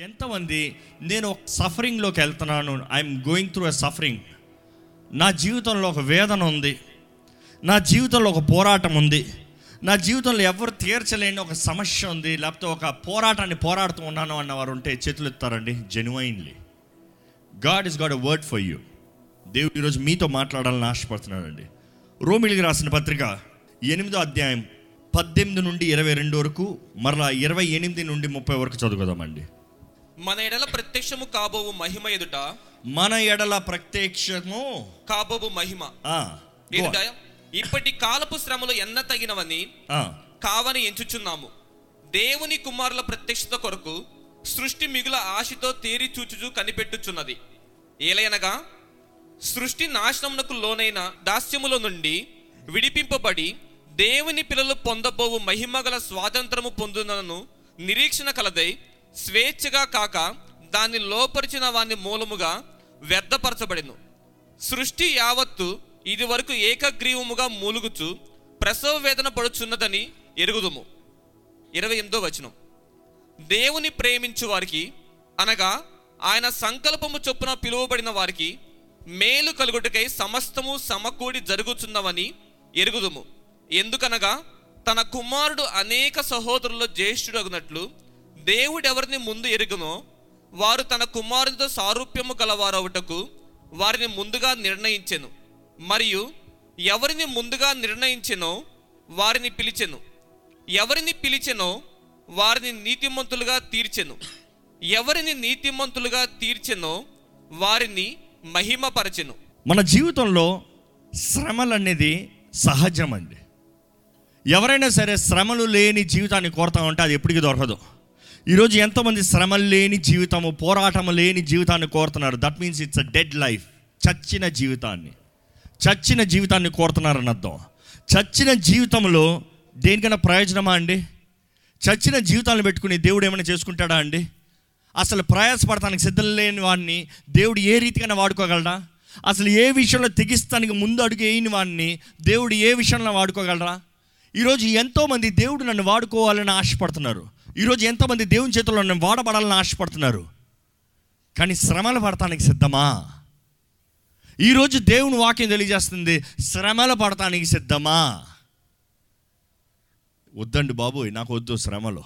ఎంతమంది నేను ఒక సఫరింగ్లోకి వెళ్తున్నాను I'm going through a suffering నా జీవితంలో ఒక వేదన ఉంది. నా జీవితంలో ఒక పోరాటం ఉంది. నా జీవితంలో ఎవరు తీర్చలేని ఒక సమస్య ఉంది. లేకపోతే ఒక పోరాటాన్ని పోరాడుతూ ఉన్నాను అన్నవారు ఉంటే చేతులు ఎత్తారండి genuinely God is God a word for you దేవుడు ఈరోజు మీతో మాట్లాడాలని ఆశపడుతున్నానండి రోమిలికి రాసిన పత్రిక ఎనిమిదో అధ్యాయం పద్దెనిమిది నుండి ఇరవై రెండు వరకు మరలా ఇరవై ఎనిమిది నుండి ముప్పై వరకు చదువుదామండి మన ఎడల ప్రత్యక్షము కాబోవు మహిమ ఎదుట. మన ఎడల ప్రత్యక్షము కాబోవు మహిమ. ఎదుట. ఇప్పటి కాలపు శ్రమలు ఎన్న తగినవని కావని ఎంచుచున్నాము. దేవుని కుమారుల ప్రత్యక్షత కొరకు సృష్టి మిగుల ఆశతో తేరి చూచుచు కనిపెట్టుచున్నది. ఏలయనగా సృష్టి నాశనమునకు లోనైన దాస్యములో నుండి విడిపింపబడి దేవుని పిల్లలు పొందబోవు మహిమగల స్వాతంత్రము పొందునను నిరీక్షణ కలదై స్వేచ్ఛగా కాక దాన్ని లోపరిచిన వాని మూలముగా వ్యర్థపరచబడిను. సృష్టి యావత్తు ఇది వరకు ఏకగ్రీవముగా మూలుగుచు ప్రసవ వేదన పడుచున్నదని ఎరుగుదుము. ఇరవై ఎనిమిదో వచనం. దేవుని ప్రేమించు వారికి అనగా ఆయన సంకల్పము చొప్పున పిలువబడిన వారికి మేలు కలుగుటకై సమస్తము సమకూడి జరుగుచున్నవని ఎరుగుదుము. ఎందుకనగా తన కుమారుడు అనేక సహోదరుల్లో జ్యేష్ఠుడగునట్లు దేవుడెవరిని ముందు ఎరుగునో వారు తన కుమారునితో సారూప్యము గలవారవుటకు వారిని ముందుగా నిర్ణయించెను. మరియు ఎవరిని ముందుగా నిర్ణయించెనో వారిని పిలిచెను. ఎవరిని పిలిచెనో వారిని నీతిమంతులుగా తీర్చెను. ఎవరిని నీతిమంతులుగా తీర్చెనో వారిని మహిమపరచెను. మన జీవితంలో శ్రమలు అనేది సహజం అండి ఎవరైనా సరే శ్రమలు లేని జీవితాన్ని కోరుతా ఉంటే అది ఎప్పటికీ దొరకదు. ఈరోజు ఎంతోమంది శ్రమ లేని జీవితము పోరాటము లేని జీవితాన్ని కోరుతున్నారు. That means it's a dead life చచ్చిన జీవితాన్ని. చచ్చిన జీవితాన్ని కోరుతున్నారని అర్థం. చచ్చిన జీవితంలో దేనికైనా ప్రయోజనమా అండి? చచ్చిన జీవితాలను పెట్టుకుని దేవుడు ఏమైనా చేసుకుంటాడా అండి? అసలు ప్రయాసపడటానికి సిద్ధం లేని వాడిని దేవుడు ఏ రీతికైనా వాడుకోగలరా అసలు ఏ విషయంలో తెగిస్తానికి ముందు అడుగు వేయని వాడిని దేవుడు ఏ విషయంలో వాడుకోగలరా ఈరోజు ఎంతోమంది దేవుడు నన్ను వాడుకోవాలని ఆశపడుతున్నారు. ఈరోజు ఎంతోమంది దేవుని చేతుల్లో నేను వాడబడాలని ఆశపడుతున్నారు? కానీ శ్రమలు పడటానికి సిద్ధమా? ఈరోజు దేవుని వాక్యం తెలియజేస్తుంది శ్రమలు పడటానికి సిద్ధమా? వద్దండి బాబోయ్ నాకు వద్దు శ్రమలు.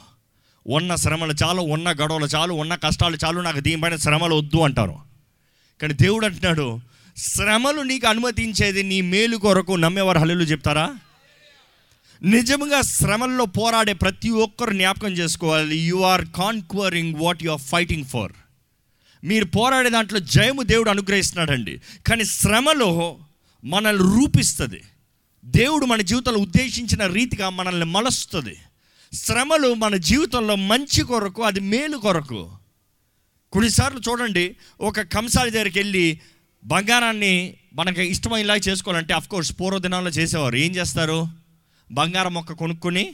ఉన్న శ్రమలు చాలు ఉన్న గొడవలు చాలు ఉన్న కష్టాలు చాలు నాకు దీనిపైన శ్రమలు వద్దు అంటారు. కానీ దేవుడు అంటున్నాడు శ్రమలు నీకు అనుమతించేది నీ మేలు కొరకు నమ్మేవారు హల్లులు చెప్తారా? నిజంగా శ్రమల్లో పోరాడే ప్రతి ఒక్కరు జ్ఞాపకం చేసుకోవాలి. You are conquering what you are fighting for మీరు పోరాడే దాంట్లో జయము దేవుడు అనుగ్రహిస్తున్నాడండి. కానీ శ్రమలో మనల్ని రూపిస్తుంది. దేవుడు మన జీవితంలో ఉద్దేశించిన రీతిగా మనల్ని మలస్తుంది. శ్రమలు మన జీవితంలో మంచి కొరకు అది మేలు కొరకు. కొన్నిసార్లు చూడండి ఒక కంసాలి దగ్గరికి వెళ్ళి బంగారాన్ని మనకి ఇష్టమైనలా చేసుకోవాలంటే అఫ్కోర్స్ పూర్వదినాల్లో చేసేవారు. ఏం చేస్తారు? బంగారం మొక్క కొనుక్కొని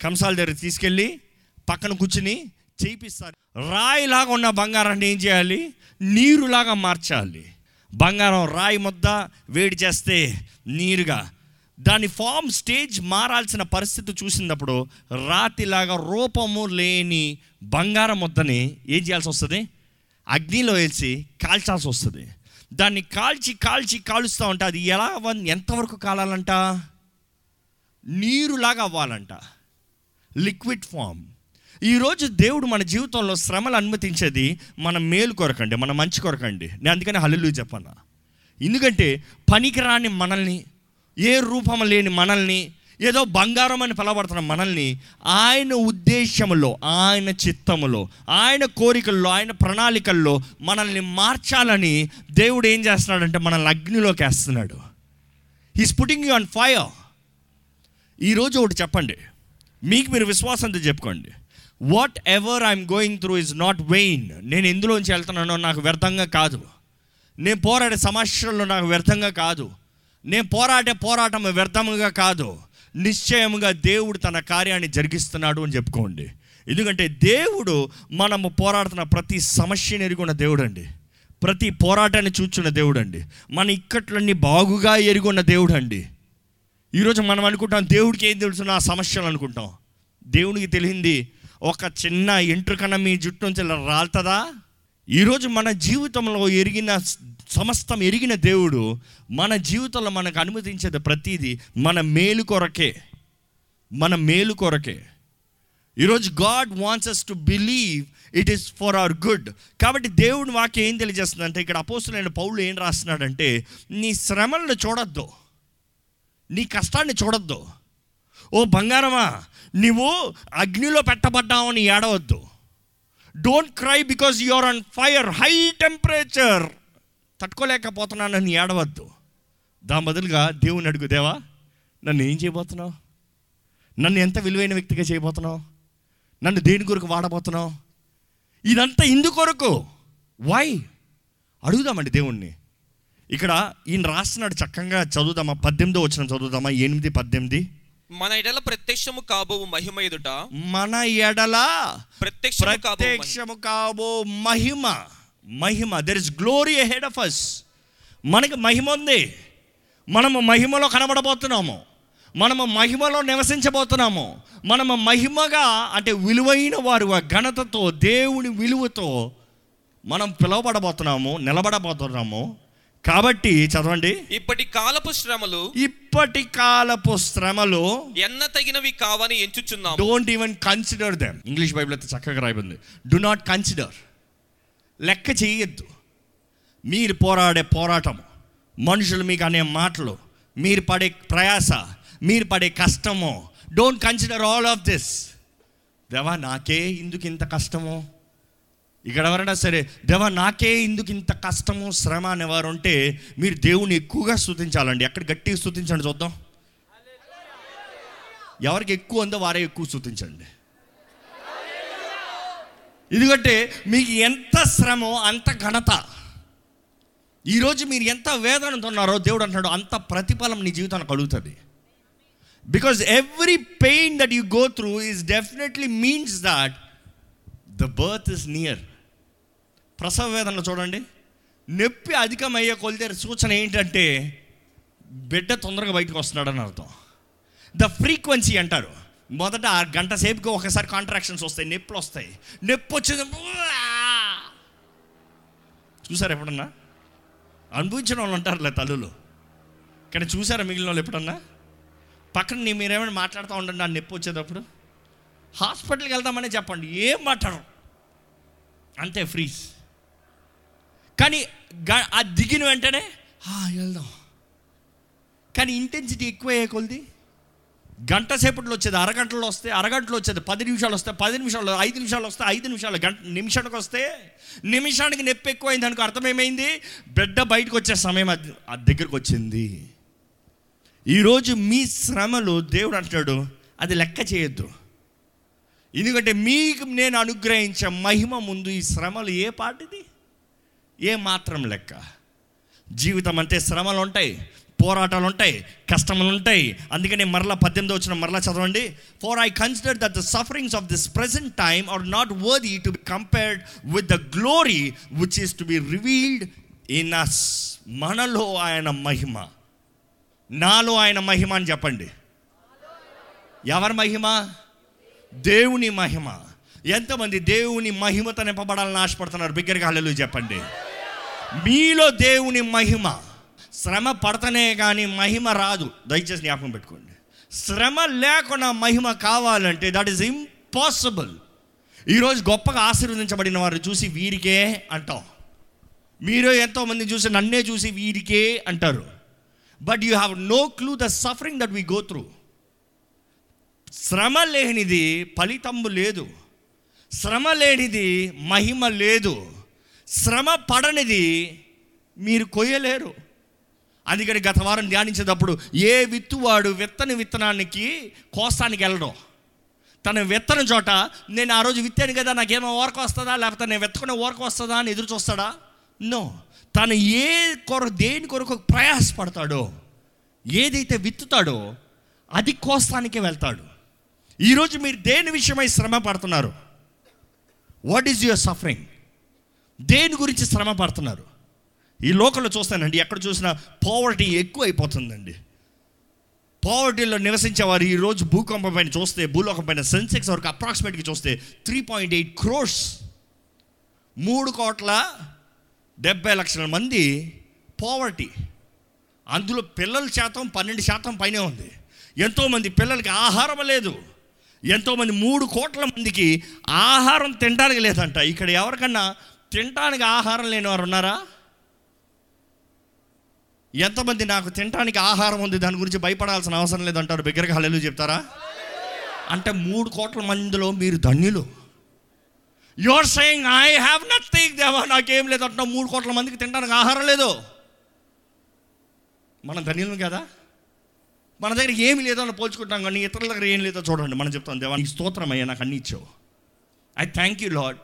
కంసాల దగ్గర తీసుకెళ్ళి పక్కన కూర్చుని చేయిస్తారు రాయిలాగా ఉన్న బంగారాన్ని ఏం చేయాలి? నీరులాగా మార్చాలి. బంగారం రాయి ముద్ద వేడి చేస్తే నీరుగా. దాని ఫామ్ స్టేజ్ మారాల్సిన పరిస్థితి చూసినప్పుడు రాతిలాగా రూపము లేని బంగారం ముద్దని ఏం చేయాల్సి వస్తుంది? అగ్నిలో వేసి కాల్చాల్సి వస్తుంది. దాన్ని కాల్చి కాల్చి కాలుస్తూ ఉంటే అది ఎలా ఎంతవరకు కాలాలంట? నీరులాగా అవ్వాలంట. లిక్విడ్ ఫామ్ ఈరోజు దేవుడు మన జీవితంలో శ్రమలు అనుమతించేది మన మేలు కొరకండి మన మంచి కొరకండి. నేను అందుకని హల్లు చెప్పన్న. ఎందుకంటే పనికిరాని మనల్ని ఏ రూపం లేని మనల్ని ఏదో బంగారం అని పిలవడుతున్న మనల్ని ఆయన ఉద్దేశంలో ఆయన చిత్తములో ఆయన కోరికల్లో ఆయన ప్రణాళికల్లో మనల్ని మార్చాలని దేవుడు ఏం చేస్తున్నాడంటే మనల్ని అగ్నిలోకి వేస్తున్నాడు. He's putting you on fire ఈరోజు ఒకటి చెప్పండి. మీకు మీరు విశ్వాసంతో చెప్పుకోండి. Whatever I'm going through is not vain నేను ఎందులోంచి వెళ్తున్నానో నాకు వ్యర్థంగా కాదు. నేను పోరాడే సమస్యల్లో నాకు వ్యర్థంగా కాదు. నేను పోరాడే పోరాటం వ్యర్థముగా కాదు. నిశ్చయముగా దేవుడు తన కార్యాన్ని జరిగిస్తున్నాడు అని చెప్పుకోండి. ఎందుకంటే దేవుడు మనము పోరాడుతున్న ప్రతి సమస్యను ఎరుగున్న దేవుడు అండి ప్రతి పోరాటాన్ని చూచున్న దేవుడు అండి మన ఇక్కట్లన్నీ బాగుగా ఎరుగున్న దేవుడు అండి ఈరోజు మనం అనుకుంటాం దేవుడికి ఏం తెలుసు? నా సమస్యలు అనుకుంటాం. దేవునికి తెలియంది ఒక చిన్న ఎంట్రుకన మీ జుట్టు నుంచి రాలుతుందా? ఈరోజు మన జీవితంలో ఎరిగిన సమస్తం ఎరిగిన దేవుడు మన జీవితంలో మనకు అనుమతించేది ప్రతిదీ మన మేలు కొరకే. మన మేలు కొరకే. ఈరోజు God wants us to believe it is for our good కాబట్టి దేవుడు వాక్యం ఏం తెలియజేస్తుందంటే ఇక్కడ అపోసులైన పౌలు ఏం రాస్తున్నాడంటే నీ శ్రమలను చూడొద్దు. నీ కష్టాన్ని చూడొద్దు. ఓ బంగారమా నువ్వు అగ్నిలో పెట్టబడ్డావని ఏడవద్దు. Don't cry because you're on fire high temperature తట్టుకోలేకపోతున్నానని ఏడవద్దు. దాని బదులుగా దేవుని అడుగు దేవా నన్ను ఏం చేయబోతున్నావు? నన్ను ఎంత విలువైన వ్యక్తిగా చేయబోతున్నావు? నన్ను దేని కొరకు వాడబోతున్నావు? ఇదంతా ఇందు కొరకు. వై అడుగుదామండి దేవుణ్ణి. ఇక్కడ ఈయన రాస్తున్నాడు చక్కగా చదువుదామా? పద్దెనిమిదో వచ్చిన చదువుదామా? ఎనిమిది పద్దెనిమిది. మన ఎడల ప్రత్యక్షము కాబోవు మహిమ ఎదుట. మన ఎడల మహిమ. ప్రత్యక్షము కాబో మహిమ. మహిమ. There is glory head of us మనకి మహిమ ఉంది. మనము మహిమలో కనబడబోతున్నాము. మనము మహిమలో నివసించబోతున్నాము. మనము మహిమగా అంటే విలువైన వారు ఆ ఘనతతో దేవుని విలువతో మనం పిలువబడబోతున్నాము నిలబడబోతున్నాము. కాబట్టి చదవండి. ఇప్పటి కాలపు శ్రమలు ఇప్పటి కాలపు శ్రమలు ఎన్న తగినవి కావని ఎంచుచున్నాము. Don't even consider them English Bible అయితే చక్కగా రాయబడింది. డు నాట్ కన్సిడర్ లెక్క చేయొద్దు. మీరు పోరాడే పోరాటం మనుషులు మీకు అనే మాటలు మీరు పడే ప్రయాస మీరు పడే కష్టము. Don't consider all of this దేవా నాకే ఇందుకు ఇంత కష్టము? ఇక్కడ ఎవరైనా సరే దేవా నాకే ఇందుకు ఇంత కష్టము శ్రమ అనేవారు ఉంటే మీరు దేవుని ఎక్కువగా స్థుతించాలండి ఎక్కడ గట్టిగా స్థుతించండి చూద్దాం. ఎవరికి ఎక్కువ ఉందో వారే ఎక్కువ స్థుతించండి ఎందుకంటే మీకు ఎంత శ్రమో అంత ఘనత. ఈరోజు మీరు ఎంత వేదనతో ఉన్నారో దేవుడు అంటున్నాడు అంత ప్రతిఫలం నీ జీవితానికి కలుగుతుంది. Because every pain that you go through is definitely means that the birth is near ప్రసవ వేదనలో చూడండి. నొప్పి అధికమయ్యే కొలితే సూచన ఏంటంటే బిడ్డ తొందరగా బయటకు వస్తున్నాడని అర్థం. ద ఫ్రీక్వెన్సీ అంటారు. మొదట ఆ గంట సేపుకి ఒకసారి కాంట్రాక్షన్స్ వస్తాయి నొప్పులు వస్తాయి. నొప్పి వచ్చింది చూసారు ఎప్పుడన్నా? అనుభవించిన వాళ్ళు ఉంటారులే తల్లులు. కానీ చూసారా మిగిలిన వాళ్ళు ఎప్పుడన్నా? పక్కన నీ మీరేమైనా మాట్లాడుతూ ఉండండి ఆ నొప్పి వచ్చేటప్పుడు. హాస్పిటల్కి వెళ్దామనే చెప్పండి ఏం మాట్లాడరు. అంతే ఫ్రీజ్ కానీ గ- ఆ దిగిన వెంటనే వెళ్దాం. కానీ ఇంటెన్సిటీ ఎక్కువ అయ్యే కొలిది గంట సేపట్లో వచ్చేది అరగంటలో వస్తే అరగంటలో వచ్చేది పది నిమిషాలు వస్తే పది నిమిషాలు ఐదు నిమిషాలు వస్తే ఐదు నిమిషాలు గంట నిమిషానికి వస్తే నిమిషానికి నొప్పి ఎక్కువైంది అనుకో అర్థమేమైంది? బిడ్డ బయటకు వచ్చే సమయం అది ఆ దగ్గరకు వచ్చింది. ఈరోజు మీ శ్రమలు దేవుడు అంటున్నాడు అది లెక్క చేయొద్దు. ఎందుకంటే మీకు నేను అనుగ్రహించే మహిమ ముందు ఈ శ్రమలు ఏ పాటిది? ఏ మాత్రం లెక్క. జీవితం అంటే శ్రమలు ఉంటాయి పోరాటాలు ఉంటాయి కష్టములు ఉంటాయి అందుకని మరలా పద్దెనిమిది వచ్చిన మరలా చదవండి. For I consider that the sufferings of this present time are not worthy to be compared with the glory which is to be revealed in us మనలో ఆయన మహిమ. నాలో ఆయన మహిమ అని చెప్పండి. ఎవరి మహిమ? దేవుని మహిమ. ఎంతమంది దేవుని మహిమతో నింపబడాలని ఆశపడుతున్నారు? బిగ్గరగా హల్లెలు చెప్పండి. మీలో దేవుని మహిమ. శ్రమ పడతనే కానీ మహిమ రాదు. దయచేసి జ్ఞాపకం పెట్టుకోండి. శ్రమ లేకుండా మహిమ కావాలంటే దట్ ఈస్ ఇంపాసిబుల్ ఈరోజు గొప్పగా ఆశీర్వదించబడిన వారు చూసి వీరికే అంటాం. మీరు ఎంతోమంది చూసి నన్నే చూసి వీరికే అంటారు. But you have no clue the suffering that we go through శ్రమ లేనిది ఫలితంబు లేదు. శ్రమ లేనిది మహిమ లేదు. శ్రమ పడనిది మీరు కొయ్యలేరు. అందుకని గత వారం ధ్యానించేటప్పుడు ఏ విత్తువాడు విత్తని విత్తనానికి కోస్తానికి వెళ్ళడం. తన విత్తన చోట నేను ఆ రోజు విత్తాను కదా నాకేమో ఓరక వస్తుందా లేకపోతే నేను వెతుకునే ఓరక వస్తుందా అని ఎదురు చూస్తాడా? నో. తను ఏ కొర దేని కొరకు ప్రయాసపడతాడో ఏదైతే విత్తుతాడో అది కోస్తానికే వెళ్తాడు. ఈరోజు మీరు దేని విషయమై శ్రమ పడుతున్నారు? వాట్ ఈజ్ యువర్ సఫరింగ్ దేని గురించి శ్రమ పడుతున్నారు? ఈ లోకంలో చూస్తానండి ఎక్కడ చూసినా పోవర్టీ ఎక్కువ అయిపోతుందండి పావర్టీలో నివసించేవారు వారు ఈరోజు భూకంపం పైన చూస్తే భూలోకం పైన సెన్సెక్స్ వరకు అప్రాక్సిమేట్గా చూస్తే త్రీ పాయింట్ ఎయిట్ క్రోర్స్ మూడు కోట్ల డెబ్బై లక్షల మంది పావర్టీ అందులో పిల్లల శాతం పన్నెండు శాతం పైనే ఉంది. ఎంతోమంది పిల్లలకి ఆహారం లేదు. ఎంతోమంది మూడు కోట్ల మందికి ఆహారం తినడానికి లేదంట. ఇక్కడ ఎవరికన్నా తినటానికి ఆహారం లేని వారు ఉన్నారా? ఎంతమంది నాకు తినటానికి ఆహారం ఉంది దాని గురించి భయపడాల్సిన అవసరం లేదంటారు బిగ్గరగా చెప్తారా? అంటే మూడు కోట్ల మందిలో మీరు ధన్యులు. Your saying I have nothing దేవా నాకేం లేదు అంటున్నా మూడు కోట్ల మందికి తినడానికి ఆహారం లేదు. మనం ధన్యులం కదా? మన దగ్గర ఏమి లేదో అని పోల్చుకుంటాం కానీ ఇతరుల దగ్గర ఏం లేదో చూడండి. మనం చెప్తాం దేవా నీ స్తోత్రం అయ్యా నాకు అన్ని ఇచ్చావు. ఐ థ్యాంక్ యూ లాడ్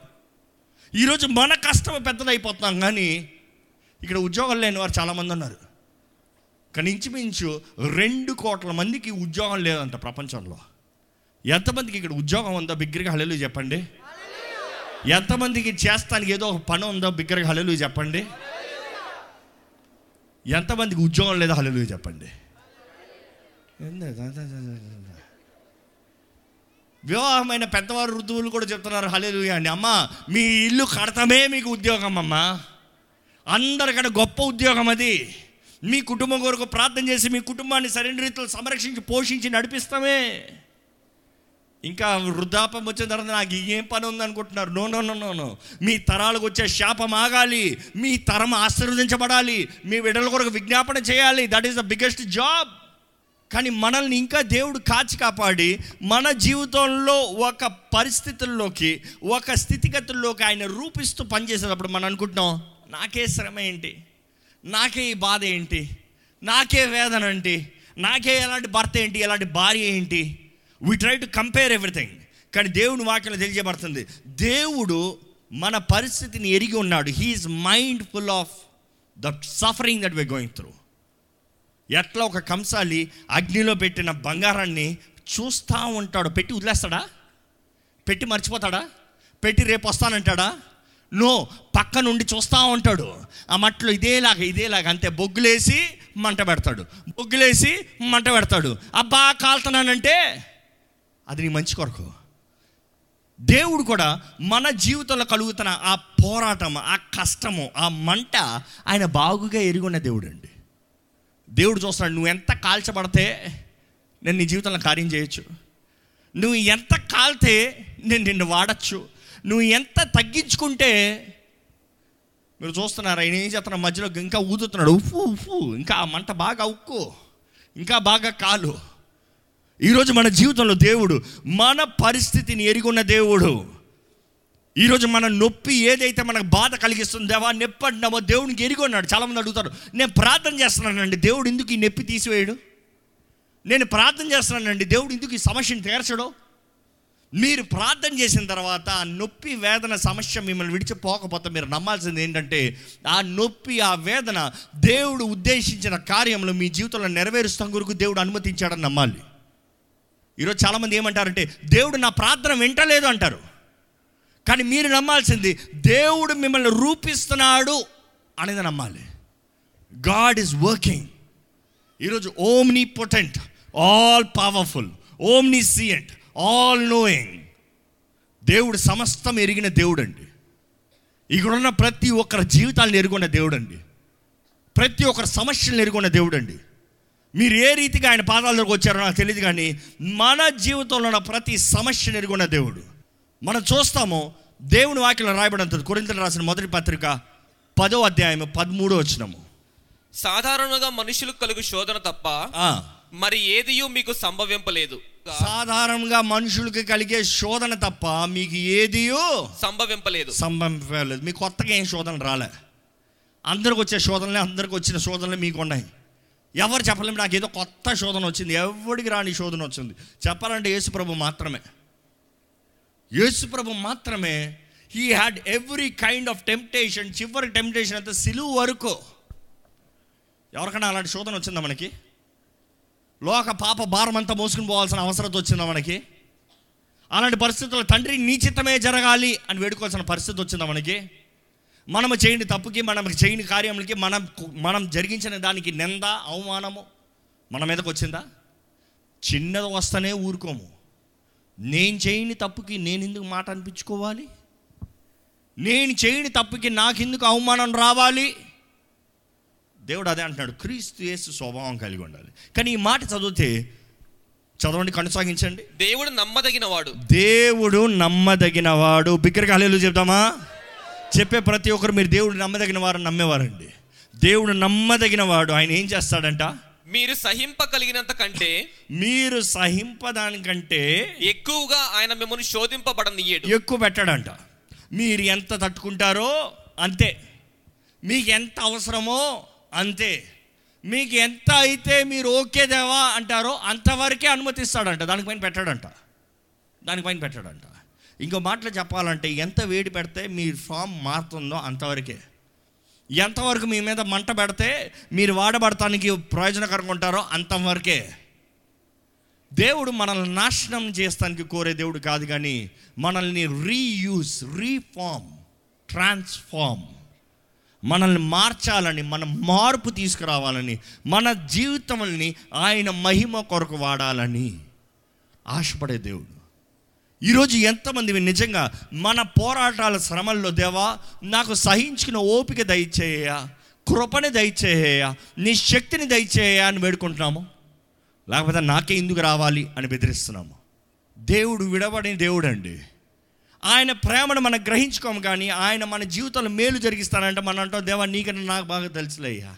ఈరోజు మన కష్టం పెద్దదైపోతున్నాం కానీ ఇక్కడ ఉద్యోగాలు లేని వారు చాలామంది ఉన్నారు. కానీ ఇంచుమించు రెండు కోట్ల మందికి ఉద్యోగం లేదంట ప్రపంచంలో. ఎంతమందికి ఇక్కడ ఉద్యోగం ఉందో బిగ్గరగా హలెలు చెప్పండి. ఎంతమందికి చేస్తానికి ఏదో ఒక పని ఉందో బిగ్గరగా హలెలు చెప్పండి. ఎంతమందికి ఉద్యోగం లేదో హలెలు చెప్పండి. వివాహమైన పెద్దవారు ఋతువులు కూడా చెప్తున్నారు. హలేలు అండి. అమ్మ మీ ఇల్లు కడతామే మీకు ఉద్యోగం అమ్మ. అందరికంటే గొప్ప ఉద్యోగం అది. మీ కుటుంబం కొరకు ప్రార్థన చేసి మీ కుటుంబాన్ని సరైన రీతిలో సంరక్షించి పోషించి నడిపిస్తామే. ఇంకా వృద్ధాపం వచ్చిన తర్వాత నాకు ఏం పని ఉంది అనుకుంటున్నారు no no no no no. మీ తరాలకు వచ్చే శాపం ఆగాలి. మీ తరం ఆశీర్వదించబడాలి. మీ విడల కొరకు విజ్ఞాపన చేయాలి. That is the biggest job కానీ మనల్ని ఇంకా దేవుడు కాచి కాపాడి మన జీవితంలో ఒక పరిస్థితుల్లోకి ఒక స్థితిగతుల్లోకి ఆయన రూపిస్తూ పనిచేసేటప్పుడు మనం అనుకుంటున్నాం నాకే శ్రమ ఏంటి? నాకే ఈ బాధ ఏంటి? నాకే వేదన ఏంటి? నాకే ఎలాంటి భర్త ఏంటి? ఎలాంటి భార్య ఏంటి? We try to compare everything కానీ దేవుని వాక్యం తెలియజేయబడుతుంది దేవుడు మన పరిస్థితిని ఎరిగి ఉన్నాడు. He is mind full of the suffering that we going through ఎట్లా ఒక కంసాలి అగ్నిలో పెట్టిన బంగారాన్ని చూస్తూ ఉంటాడు. పెట్టి వదిలేస్తాడా? పెట్టి మర్చిపోతాడా? పెట్టి రేపు వస్తానంటాడా? నో పక్క నుండి చూస్తూ ఉంటాడు. ఆ మట్లో ఇదేలాగా ఇదేలాగా అంతే. బొగ్గులేసి మంట పెడతాడు. బొగ్గులేసి మంట పెడతాడు. అబ్బా కాలుతున్నానంటే అది నీ మంచి కొరకు. దేవుడు కూడా మన జీవితంలో కలుగుతున్న ఆ పోరాటం ఆ కష్టము ఆ మంట ఆయన బాగుగా ఎరుగున్న దేవుడు అండి దేవుడు చూస్తున్నాడు నువ్వు ఎంత కాల్చబడితే నేను నీ జీవితంలో కార్యం చేయొచ్చు. నువ్వు ఎంత కాల్తే నేను నిన్ను వాడచ్చు. నువ్వు ఎంత తగ్గించుకుంటే మీరు చూస్తున్నారు ఆయన ఏం చేస్తున్నారు మధ్యలో ఇంకా ఊదుతున్నాడు ఉప్పు ఉప్పు ఇంకా ఆ మంట బాగా ఉక్కు ఇంకా బాగా కాలు. ఈరోజు మన జీవితంలో దేవుడు మన పరిస్థితిని ఎరిగొన్న దేవుడు. ఈరోజు మన నొప్పి ఏదైతే మనకు బాధ కలిగిస్తుందో దేవా నొప్పి అంటున్నామో దేవునికి చాలామంది అడుగుతారు నేను ప్రార్థన చేస్తున్నానండి దేవుడు ఎందుకు ఈ నొప్పి తీసివేయడు? నేను ప్రార్థన చేస్తున్నానండి దేవుడు ఎందుకు ఈ సమస్యను తీర్చడు? మీరు ప్రార్థన చేసిన తర్వాత ఆ నొప్పి వేదన సమస్య మిమ్మల్ని విడిచిపోకపోతే మీరు నమ్మాల్సింది ఏంటంటే ఆ నొప్పి ఆ వేదన దేవుడు ఉద్దేశించిన కార్యంలో మీ జీవితంలో నెరవేరుస్తాం కొరకు దేవుడు అనుమతించాడని నమ్మాలి. ఈరోజు చాలామంది ఏమంటారంటే దేవుడు నా ప్రార్థన వింటలేదు అంటారు. కానీ మీరు నమ్మాల్సింది దేవుడు మిమ్మల్ని రూపిస్తున్నాడు అనేది నమ్మాలి. గాడ్ ఈజ్ వర్కింగ్ ఈరోజు omnipotent all powerful omniscient all knowing దేవుడు సమస్తం ఎరిగిన దేవుడు అండి ఇక్కడున్న ప్రతి ఒక్కరి జీవితాలను ఎరుగున్న దేవుడు అండి ప్రతి ఒక్కరి సమస్యలను ఎరుగున్న దేవుడు అండి మీరు ఏ రీతిగా ఆయన పాదాల దగ్గరకు వచ్చారో నాకు తెలియదు కానీ మన జీవితంలో ఉన్న ప్రతి సమస్యను ఎరుగున్న దేవుడు. మనం చూస్తాము దేవుని వాక్యంలో రాయబడినంత కొరింతలు రాసిన మొదటి పత్రిక పదో అధ్యాయం పదమూడో వచ్చినము సాధారణంగా మనుషులకు కలుగు శోధన తప్ప మరి ఏదియూ మీకు సంభవింపలేదు. సాధారణంగా మనుషులకి కలిగే శోధన తప్ప మీకు ఏదియో సంభవింపలేదు. సంభవించలేదు మీకు కొత్తగా ఏం శోధన రాలే. అందరికి వచ్చే శోధనలే అందరికి వచ్చిన శోధనలే మీకు ఉన్నాయి. ఎవరు చెప్పలేము నాకు ఏదో కొత్త శోధన వచ్చింది. ఎవరికి రాని శోధన వచ్చింది? చెప్పాలంటే యేసుప్రభు మాత్రమే. యేసుప్రభు మాత్రమే he had every kind of temptation చివరి టెంప్టేషన్ అంతా సిలువు వరకు. ఎవరికైనా అలాంటి శోధన వచ్చిందా మనకి? లోక పాప భారం అంతా మోసుకుని పోవాల్సిన అవసరం వచ్చిందా మనకి? అలాంటి పరిస్థితుల్లో తండ్రి నీచితమే జరగాలి అని వేడుకోవాల్సిన పరిస్థితి వచ్చిందా మనకి? మనము చేయని తప్పుకి మనం చేయని కార్యములకి మనం మనం జరిగించిన దానికి నింద అవమానము మన మీదకి వచ్చిందా? చిన్నది వస్తేనే ఊరుకోము. నేను చేయని తప్పుకి నేను ఎందుకు మాట అనిపించుకోవాలి? నేను చేయని తప్పుకి నాకెందుకు అవమానం రావాలి? దేవుడు అదే అంటున్నాడు క్రీస్తు యేసు స్వభావం కలిగి ఉండాలి. కానీ ఈ మాట చదివితే చదవండి కొనసాగించండి. దేవుడు నమ్మదగిన వాడు దేవుడు నమ్మదగినవాడు. బిగ్గరగా హల్లెలూ చెప్తామా చెప్పే ప్రతి ఒక్కరు మీరు దేవుడు నమ్మదగిన వారు నమ్మేవారండి. దేవుడు నమ్మదగినవాడు. ఆయన ఏం చేస్తాడంట? మీరు సహింపగలిగినంత కంటే మీరు సహింపదానికంటే ఎక్కువగా ఆయన మిమ్మల్ని శోధింపబడనీయడు. ఎక్కువ పెట్టాడంట. మీరు ఎంత తట్టుకుంటారో అంతే. మీకు ఎంత అవసరమో అంతే. మీకు ఎంత అయితే మీరు ఓకే దేవా అంటారో అంతవరకే అనుమతిస్తాడంట. దానిపైన పెట్టాడంట. దానిపైన పెట్టాడంట. ఇంకో మాటలో చెప్పాలంటే ఎంత వేడి పెడితే మీ ఫామ్ మారుతుందో అంతవరకే. ఎంతవరకు మీ మీద మంట పెడితే మీరు వాడబడటానికి ప్రయోజనకరంగా ఉంటారో అంతవరకే. దేవుడు మనల్ని నాశనం చేస్తానికి కోరే దేవుడు కాదు కానీ మనల్ని రీయూస్ రీఫార్మ్ ట్రాన్స్ఫార్మ్ మనల్ని మార్చాలని మన మార్పు తీసుకురావాలని మన జీవితముల్ని ఆయన మహిమ కొరకు వాడాలని ఆశపడే దేవుడు. ఈరోజు ఎంతమంది నిజంగా మన పోరాటాల శ్రమల్లో దేవా నాకు సహించుకున్న ఓపిక దయచేయ కృపని దయచేయ నీ శక్తిని దయచేయ అని వేడుకుంటున్నాము. లేకపోతే నాకే ఎందుకు రావాలి అని బెదిరిస్తున్నాము. దేవుడు విడబడిన దేవుడు అండి ఆయన ప్రేమను మనం గ్రహించుకోము కానీ ఆయన మన జీవితంలో మేలు జరిగిస్తానంటే మనం అంటాం దేవా నీకన్నా నాకు బాగా తెలుసులేయ్యా.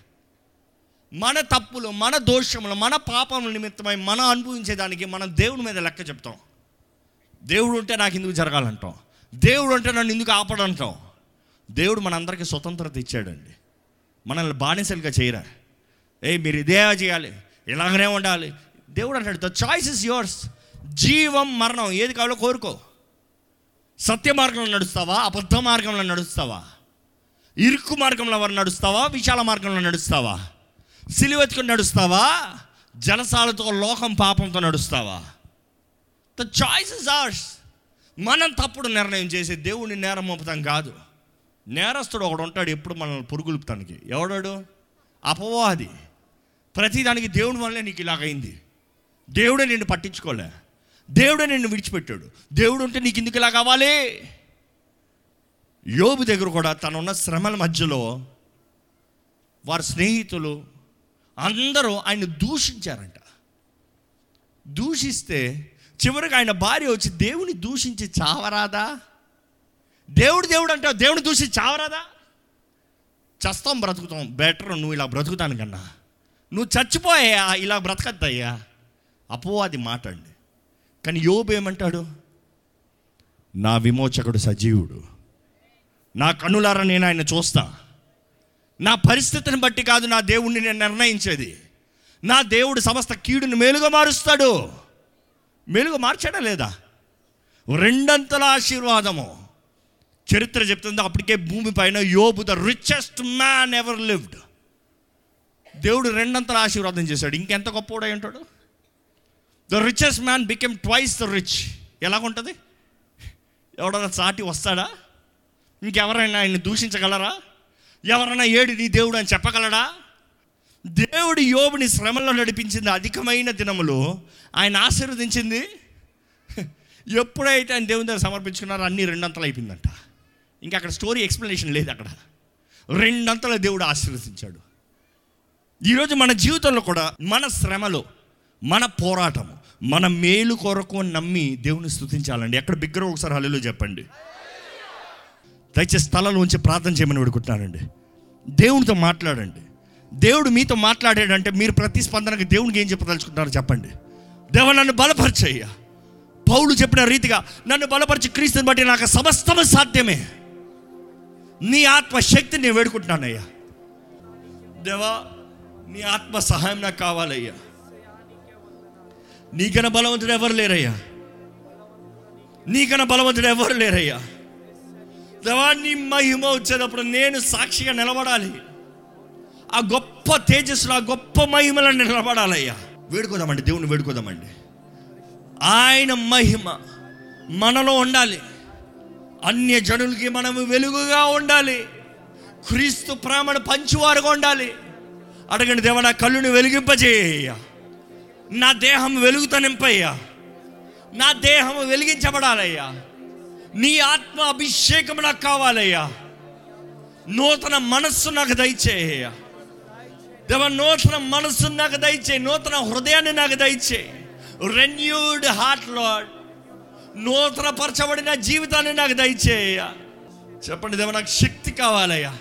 మన తప్పులు మన దోషములు మన పాపముల నిమిత్తమై మనం అనుభవించేదానికి మనం దేవుని మీద లెక్క చెప్తాం. దేవుడు ఉంటే నాకు ఎందుకు జరగాలంటాం? దేవుడు ఉంటే నన్ను ఎందుకు ఆపడంటాం? దేవుడు మనందరికీ స్వతంత్రత ఇచ్చాడండి. మనల్ని బానిసలుగా చేయరా? ఏ మీరు ఇదే చేయాలి. ఇలాగనే ఉండాలి. దేవుడు అంటాడు ద చాయిస్ ఇస్ యువర్స్ జీవం మరణం ఏది కావాలో కోరుకో. సత్య మార్గంలో నడుస్తావా? అబద్ధ మార్గంలో నడుస్తావా? ఇరుకు మార్గంలో వారు నడుస్తావా? విశాల మార్గంలో నడుస్తావా? సిలివెత్తుకుని నడుస్తావా? జలసాలతో లోకం పాపంతో నడుస్తావా? ద చాయిస్ ఇస్ ఆర్స్ మనం తప్పుడు నిర్ణయం చేసే దేవుడిని నేరం మోపుతాం కాదు. నేరస్తుడు ఒకడు ఉంటాడు ఎప్పుడు మనల్ని పురుగులుపుతానికి. ఎవడాడు? అపవాది. ప్రతిదానికి దేవుడి వల్లే నీకు ఇలాగైంది దేవుడే నిన్ను పట్టించుకోలే. దేవుడే నిన్ను విడిచిపెట్టాడు. దేవుడు ఉంటే నీకు ఎందుకు ఇలా కావాలి యోబు దగ్గర కూడా తనున్న శ్రమల మధ్యలో వారి స్నేహితులు అందరూ ఆయన దూషించారంట. దూషిస్తే చివరికి ఆయన భార్య వచ్చి దేవుని దూషించి చావరాదా? దేవుడు దేవుడు అంటే దేవుని దూషించి చావరాదా? చస్తాం బ్రతుకుతాం. బెటర్ నువ్వు ఇలా బ్రతుకుతాను కన్నా. నువ్వు చచ్చిపోయా ఇలా బ్రతకద్దయ్యా. అపోవాది మాట అండి. కానీ యోబు ఏమంటాడు? నా విమోచకుడు సజీవుడు. నా కన్నులారా నేను ఆయన చూస్తా. నా పరిస్థితిని బట్టి కాదు నా దేవుణ్ణి నేను నిర్ణయించేది. నా దేవుడు సమస్త కీడుని మేలుగా మారుస్తాడు. మెలుగు మార్చాడా లేదా? రెండంతల ఆశీర్వాదము. చరిత్ర చెప్తుంది అప్పటికే భూమి పైన యోబు the richest man ever lived దేవుడు రెండంతల ఆశీర్వాదం చేశాడు. ఇంకెంత గొప్పవాడై ఉంటాడు? The richest man became twice the rich ఎలాగుంటుంది? ఎవడన్నా సాటి వస్తాడా? ఇంకెవరైనా ఆయన్ని దూషించగలరా? ఎవరైనా ఏడు నీ దేవుడు అని చెప్పగలడా? దేవుడు యోబుని శ్రమలో నడిపించింది అధికమైన దినములు. ఆయన ఆశీర్వదించింది. ఎప్పుడైతే ఆయన దేవుని దగ్గర సమర్పించుకున్నారో అన్ని రెండంతలు అయిపోయిందంట. ఇంకా అక్కడ స్టోరీ ఎక్స్ప్లెనేషన్ లేదు అక్కడ. రెండంతల దేవుడు ఆశీర్వదించాడు. ఈరోజు మన జీవితంలో కూడా మన శ్రమలో మన పోరాటము మన మేలు కొరకు నమ్మి దేవుని స్థుతించాలండి ఎక్కడ బిగ్గర ఒకసారి హలో చెప్పండి. దయచేసి స్థలంలోంచి ప్రార్థన చేయమని పెడుకుంటున్నానండి దేవునితో మాట్లాడండి. దేవుడు మీతో మాట్లాడాడంటే మీరు ప్రతిస్పందనకు దేవునికి ఏం చెప్పదలుచుకుంటున్నారో చెప్పండి? దేవ నన్ను బలపరిచయ్యా. పౌలు చెప్పిన రీతిగా నన్ను బలపరిచి క్రీస్తుని బట్టి నాకు సమస్తము సాధ్యమే. నీ ఆత్మ శక్తిని నేను వేడుకుంటున్నానయ్యా. దేవా నీ ఆత్మ సహాయం నాకు కావాలయ్యా. నీకన్నా బలవంతుడు ఎవరు లేరయ్యా? నీకన్నా బలవంతుడు ఎవరు లేరయ్యా? దేవా నీ మహిమ వచ్చేటప్పుడు నేను సాక్షిగా నిలబడాలి. ఆ గొప్ప తేజస్సులో ఆ గొప్ప మహిమలను నిలబడాలయ్యా. వేడుకోదామండి దేవుని వేడుకోదామండి. ఆయన మహిమ మనలో ఉండాలి. అన్య జనులకి మనము వెలుగుగా ఉండాలి. క్రీస్తు ప్రేమను పంచువారుగా ఉండాలి. అడగండి దేవ నా కళ్ళుని వెలిగింపజేయ నా దేహం వెలుగుతో నింపయ్యా. నా దేహం వెలిగించబడాలయ్యా. నీ ఆత్మ అభిషేకం నాకు కావాలయ్యా. నూతన మనస్సు నాకు దయచేయ దేవ నూతన మనసు నాకు దయచే నూతన హృదయాన్ని నాకు దయచే రెన్యూడ్ హార్ట్ లాడ్ నూతన పరచబడిన జీవితాన్ని నాకు దయచేయ చెప్పండి దేవ నాకు శక్తి కావాలయ్యా.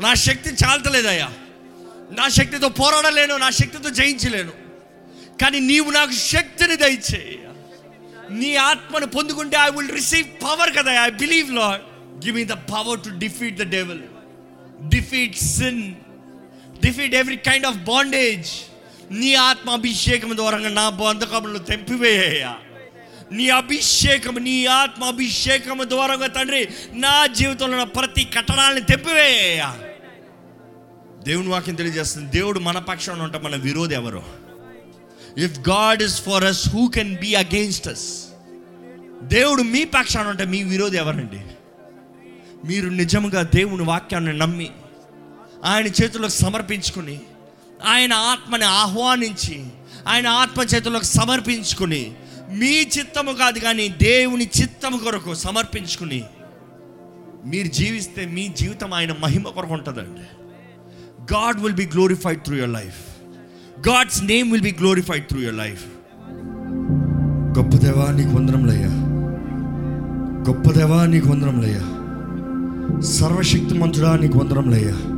నా శక్తి చాలతలేదయ్యా. నా శక్తితో పోరాడలేను నా శక్తితో జయించలేను. కానీ నీవు నాకు శక్తిని దయచేయ నీ ఆత్మను పొందుకుంటే ఐ విల్ రిసీవ్ పవర్ కదా I believe Lord give me the power to defeat the devil defeat sin defeat every kind of bondage నీ ఆత్మ అభిషేకం ద్వారా నా బంధకములను తెంపివేయ్యా నీ అభిషేకం నీ ఆత్మ అభిషేకం ద్వారా తండ్రి నా జీవితంలో ప్రతి కట్టడాలను తెంపివేయ్యా దేవుని వాక్యం తెలియజేస్తుంది. దేవుడు మన పక్షంలో ఉంటే మన విరోధి ఎవరు? If God is for us who can be against us దేవుడు మీ పక్షాన ఉంటే మీ విరోధి ఎవరండి? మీరు నిజంగా దేవుని వాక్యాన్ని నమ్మి ఆయన చేతులకు సమర్పించుకుని ఆయన ఆత్మని ఆహ్వానించి ఆయన ఆత్మ చేతులకు సమర్పించుకుని మీ చిత్తము కాదు కానీ దేవుని చిత్తము కొరకు సమర్పించుకుని మీరు జీవిస్తే మీ జీవితం ఆయన మహిమ కొరకు ఉంటుందండి. God will be glorified through your life God's name will be glorified through your life గొప్ప దేవా నీకు వందరంలయ్యా గొప్ప దేవా నీకు వందరంలయ్యా సర్వశక్తిమంతుడా నీకు వందరంలయ్యా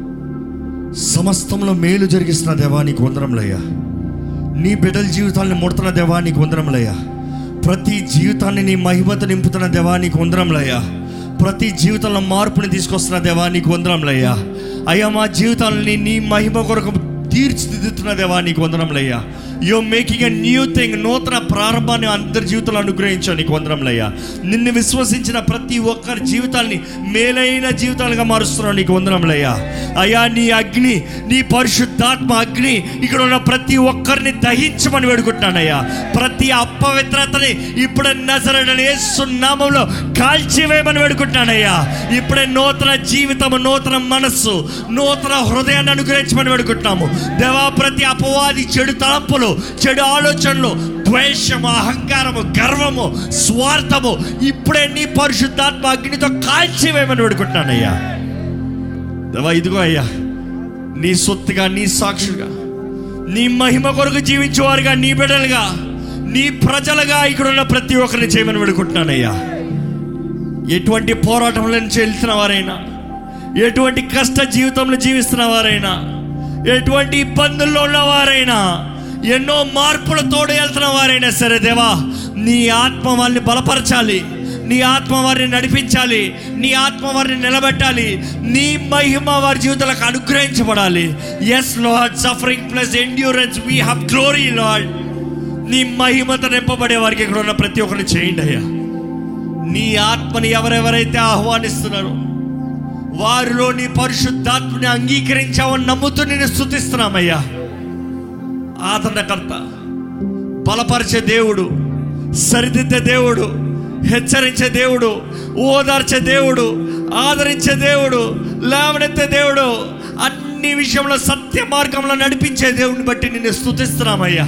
సమస్తంలో మేలు జరిగిస్తున్న దేవానికి వందరంలయ్యా నీ బిడ్డల జీవితాన్ని ముడుతున్న దేవానికి వందరంలయ్యా ప్రతి జీవితాన్ని నీ మహిమత నింపుతున్న దేవానికి వందరంలయ్యా ప్రతి జీవితంలో మార్పుని తీసుకొస్తున్న దేవానికి వందరంలయ్యా అయ్యా మా జీవితాలని నీ మహిమ కొరకు తీర్చిదిద్దుతున్న దేవానికి వందరంలయ్యా యో మేకింగ్ ఎ న్యూ థింగ్ నూతన ప్రారంభాన్ని అందరి జీవితంలో అనుగ్రహించావు నీకు వందరంలయ్యా నిన్ను విశ్వసించిన ప్రతి ఒక్కరి జీవితాల్ని మేలైన జీవితాలుగా మారుస్తున్నావు నీకు వందరంలయ్యా అయ్యా నీ అగ్ని నీ పరిశుద్ధాత్మ అగ్ని ఇక్కడ ఉన్న ప్రతి ఒక్కరిని దహించమని వేడుకుంటున్నానయ్యా. ప్రతి అపవిత్రతని ఇప్పుడే నజరడని సున్నామంలో కాల్చివేయమని వేడుకుంటున్నానయ్యా. ఇప్పుడే నూతన జీవితము నూతన మనస్సు నూతన హృదయాన్ని అనుగ్రహించమని వేడుకుంటున్నాము. దేవా ప్రతి అపవాది చెడు తలంపులు చెడు ఆలోచనలు ద్వేషము అహంకారము గర్వము స్వార్థము ఇప్పుడే నీ పరిశుద్ధాత్మ అగ్నితో కాల్చివేయమని వేడుకుంటున్నానయ్యా. దేవా ఇదిగో అయ్యా నీ సొత్తుగా నీ సాక్షులుగా నీ మహిమ కొరకు జీవించేవారుగా నీ బిడ్డలుగా నీ ప్రజలుగా ఇక్కడ ఉన్న ప్రతి ఒక్కరిని చేయమని పెడుకుంటున్నానయ్యా ఎటువంటి పోరాటంలో నుంచి వెళ్తున్న వారైనా ఎటువంటి కష్ట జీవితంలో జీవిస్తున్న వారైనా ఎటువంటి ఇబ్బందుల్లో ఉన్నవారైనా ఎన్నో మార్పుల తోడు వెళ్తున్న వారైనా సరే దేవా నీ ఆత్మ వాళ్ళని బలపరచాలి. నీ ఆత్మ వారిని నడిపించాలి. నీ ఆత్మ వారిని నిలబెట్టాలి. నీ మహిమ వారి జీవితాలకు అనుగ్రహించబడాలి. Yes Lord suffering plus endurance we have glory Lord నీ మహిమత నింపబడే వారికి ఇక్కడ ఉన్న ప్రతి ఒక్కరిని చేయండి అయ్యా. నీ ఆత్మని ఎవరెవరైతే ఆహ్వానిస్తున్నారో వారిలో నీ పరిశుద్ధాత్మని అంగీకరించావని నమ్ముతూ నేను స్థుతిస్తున్నామయ్యా ఆదరణకర్త బలపరిచే దేవుడు సరిదిద్దే దేవుడు హెచ్చరించే దేవుడు ఓదార్చే దేవుడు ఆదరించే దేవుడు లేవనెత్తే దేవుడు అన్ని విషయంలో సత్య మార్గంలో నడిపించే దేవుడిని బట్టి నిన్ను స్థుతిస్తున్నామయ్యా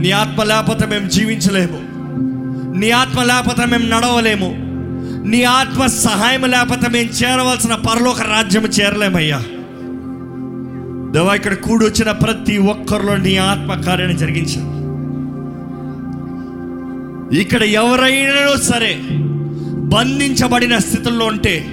నీ ఆత్మ లేకపోతే మేము జీవించలేము. నీ ఆత్మ లేకపోతే మేము నడవలేము. నీ ఆత్మ సహాయం లేకపోతే మేము చేరవలసిన పరలోక రాజ్యం చేరలేమయ్యా. దేవా ఇక్కడ కూడొచ్చిన ప్రతి ఒక్కరిలో నీ ఆత్మకార్యాన్ని జరిగించారు ఇక్కడ ఎవరైనా సరే బంధించబడిన స్థితుల్లో ఉంటే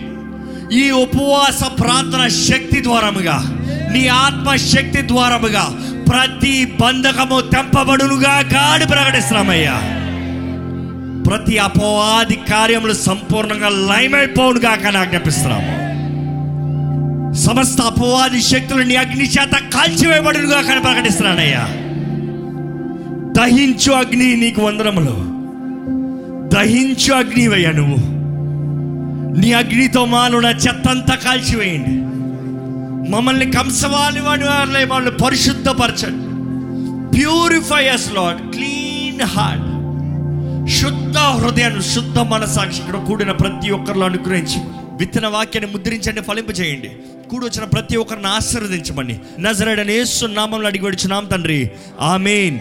ఈ ఉపవాస ప్రార్థన శక్తి ద్వారముగా నీ ఆత్మ శక్తి ద్వారముగా ప్రతి బంధకము తెంపబడునుగా కాడి ప్రకటిస్తున్నామయ్యా. ప్రతి అపవాది కార్యములు సంపూర్ణంగా లయమైపోవునుగా కానీ ఆజ్ఞాపిస్తున్నాము. సమస్త అపవాది శక్తులు నీ అగ్ని చేత కాల్చివేయబడునుగా కానీ ప్రకటిస్తున్నానయ్యా దహించు అగ్ని నీకు వందరములు దహించు అగ్నివయ్యా నువ్వు. నీ అగ్నితో మానున చెత్తంతా కాల్చివేయండి. మమ్మల్ని కంసవాలి వాడి వాళ్ళు పరిశుద్ధపరచండి. Purify us Lord clean heart శుద్ధ హృదయాన్ని శుద్ధ మనసాక్షి ఇక్కడ కూడిన ప్రతి ఒక్కరిలో అనుగ్రహించి విత్తన వాక్యాన్ని ముద్రించండి ఫలింపు చేయండి కూడి వచ్చిన ప్రతి ఒక్కరిని ఆశీర్వదించమని. నజరడని యేసు నామంలో అడిగి వచ్చినాం తండ్రి. ఆమెన్.